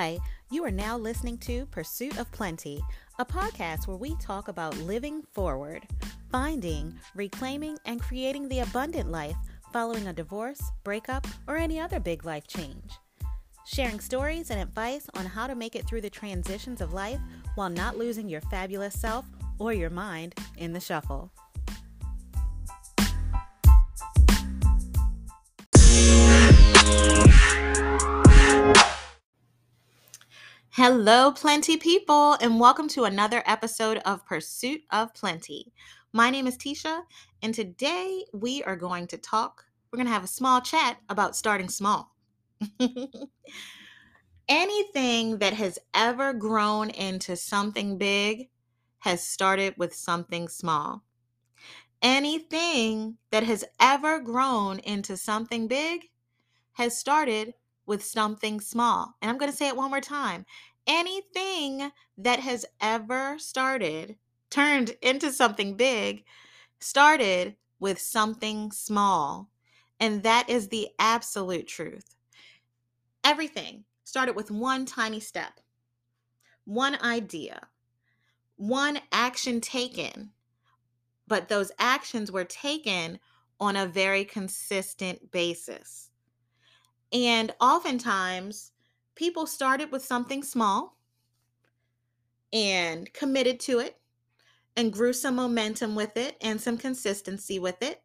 Hi, you are now listening to Pursuit of Plenty, a podcast where we talk about living forward, finding, reclaiming, and creating the abundant life following a divorce, breakup, or any other big life change. Sharing stories and advice on how to make it through the transitions of life while not losing your fabulous self or your mind in the shuffle. Hello, Plenty people, and welcome to another episode of Pursuit of Plenty. My name is Tisha, and today we are going to talk, we're going to have a small chat about starting small. Anything that has ever grown into something big has started with something small. Anything that has ever grown into something big has started with something small. And I'm going to say it one more time anything that has ever started, turned into something big, started with something small. And that is the absolute truth. Everything started with one tiny step, one idea, one action taken. But those actions were taken on a very consistent basis. And oftentimes, people started with something small and committed to it and grew some momentum with it and some consistency with it.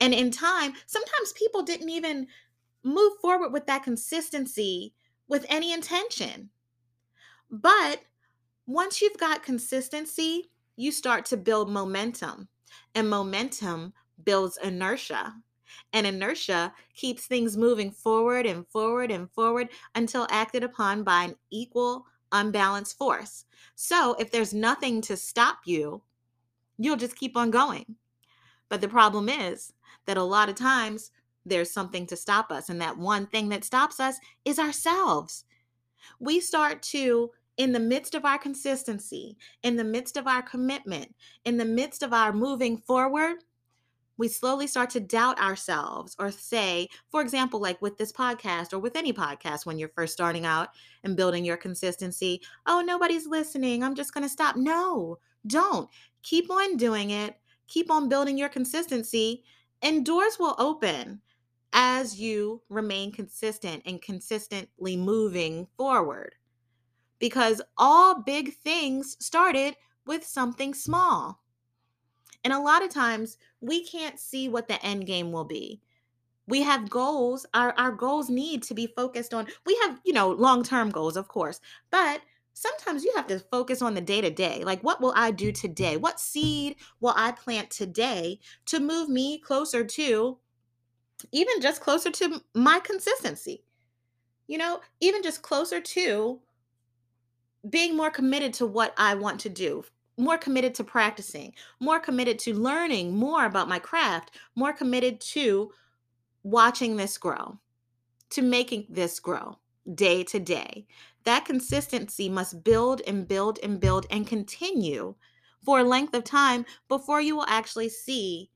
And in time, sometimes people didn't even move forward with that consistency with any intention. But once you've got consistency, you start to build momentum, and momentum builds inertia. And inertia keeps things moving forward and forward and forward until acted upon by an equal, unbalanced force. So if there's nothing to stop you, you'll just keep on going. But the problem is that a lot of times there's something to stop us. And that one thing that stops us is ourselves. We start to in the midst of our consistency, in the midst of our commitment, in the midst of our moving forward, we slowly start to doubt ourselves or say, for example, like with this podcast or with any podcast when you're first starting out and building your consistency, oh, nobody's listening. I'm just going to stop. No, don't. Keep on doing it. Keep on building your consistency, and doors will open as you remain consistent and consistently moving forward. Because all big things started with something small. And a lot of times we can't see what the end game will be. We have goals. Our, our goals need to be focused on, we have, you know, long term goals, of course, but sometimes you have to focus on the day to day. Like, what will I do today? What seed will I plant today to move me closer to, even just closer to my consistency? You know, even just closer to being more committed to what I want to do, more committed to practicing, more committed to learning more about my craft, more committed to watching this grow, to making this grow day to day. That consistency must build and build and build and continue for a length of time before you will actually see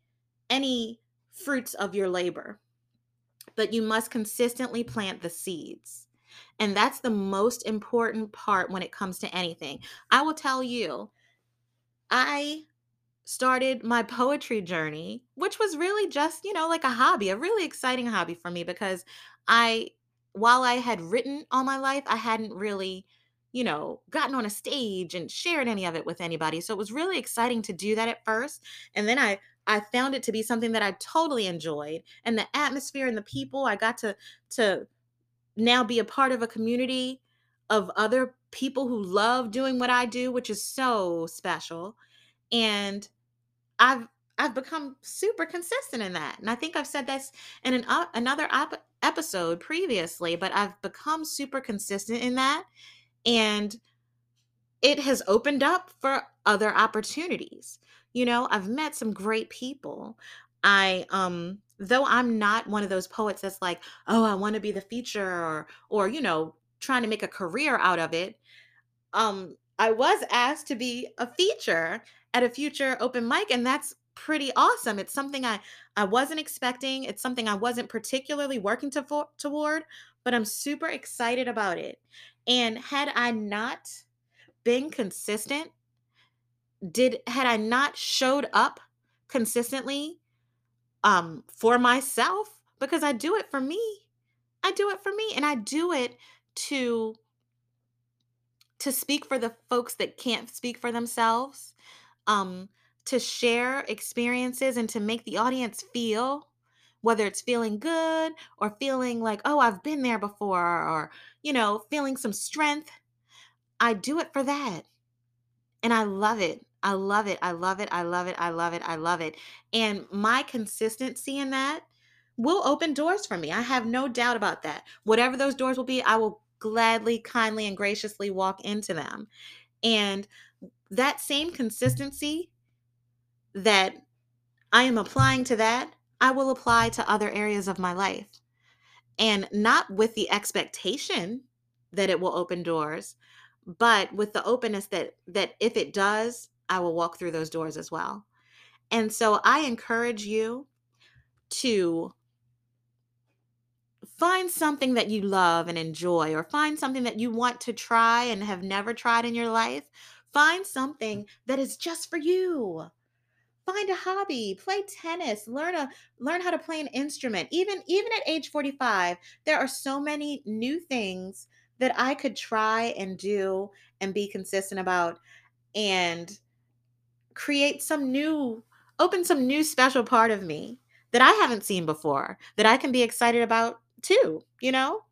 any fruits of your labor. But you must consistently plant the seeds. And that's the most important part when it comes to anything. I will tell you I started my poetry journey, which was really just, you know, like a hobby, a really exciting hobby for me because I, while I had written all my life, I hadn't really, you know, gotten on a stage and shared any of it with anybody. So it was really exciting to do that at first. And then I, I found it to be something that I totally enjoyed and the atmosphere and the people I got to, to now be a part of a community of other people who love doing what I do, which is so special. And I've I've become super consistent in that. And I think I've said this in an, uh, another op- episode previously, but I've become super consistent in that. And it has opened up for other opportunities. You know, I've met some great people. I um though I'm not one of those poets that's like, "Oh, I want to be the feature or or you know, trying to make a career out of it." Um I was asked to be a feature at a future open mic and that's pretty awesome. It's something I I wasn't expecting. It's something I wasn't particularly working to for, toward, but I'm super excited about it. And had I not been consistent, did had I not showed up consistently um for myself because I do it for me. I do it for me and I do it to to speak for the folks that can't speak for themselves. Um to share experiences and to make the audience feel whether it's feeling good or feeling like, "Oh, I've been there before," or you know, feeling some strength. I do it for that. And I love it. I love it. I love it. I love it. I love it. I love it. And my consistency in that will open doors for me. I have no doubt about that. Whatever those doors will be, I will gladly, kindly, and graciously walk into them. And that same consistency that I am applying to that, I will apply to other areas of my life. And not with the expectation that it will open doors, but with the openness that that if it does, I will walk through those doors as well. And so I encourage you to find something that you love and enjoy or find something that you want to try and have never tried in your life. Find something mm. that is just for you. Find a hobby play tennis learn a learn how to play an instrument. Even even at age 45 there are so many new things that i could try and do and be consistent about and create some new open some new special part of me that i haven't seen before that i can be excited about too you know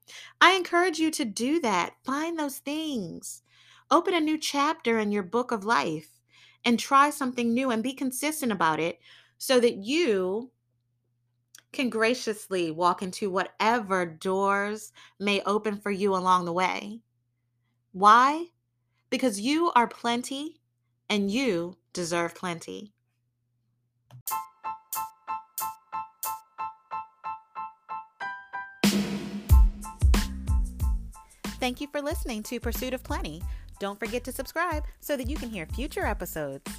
i encourage you to do that find those things open a new chapter in your book of life and try something new and be consistent about it so that you can graciously walk into whatever doors may open for you along the way. Why? Because you are plenty and you deserve plenty. Thank you for listening to Pursuit of Plenty. Don't forget to subscribe so that you can hear future episodes.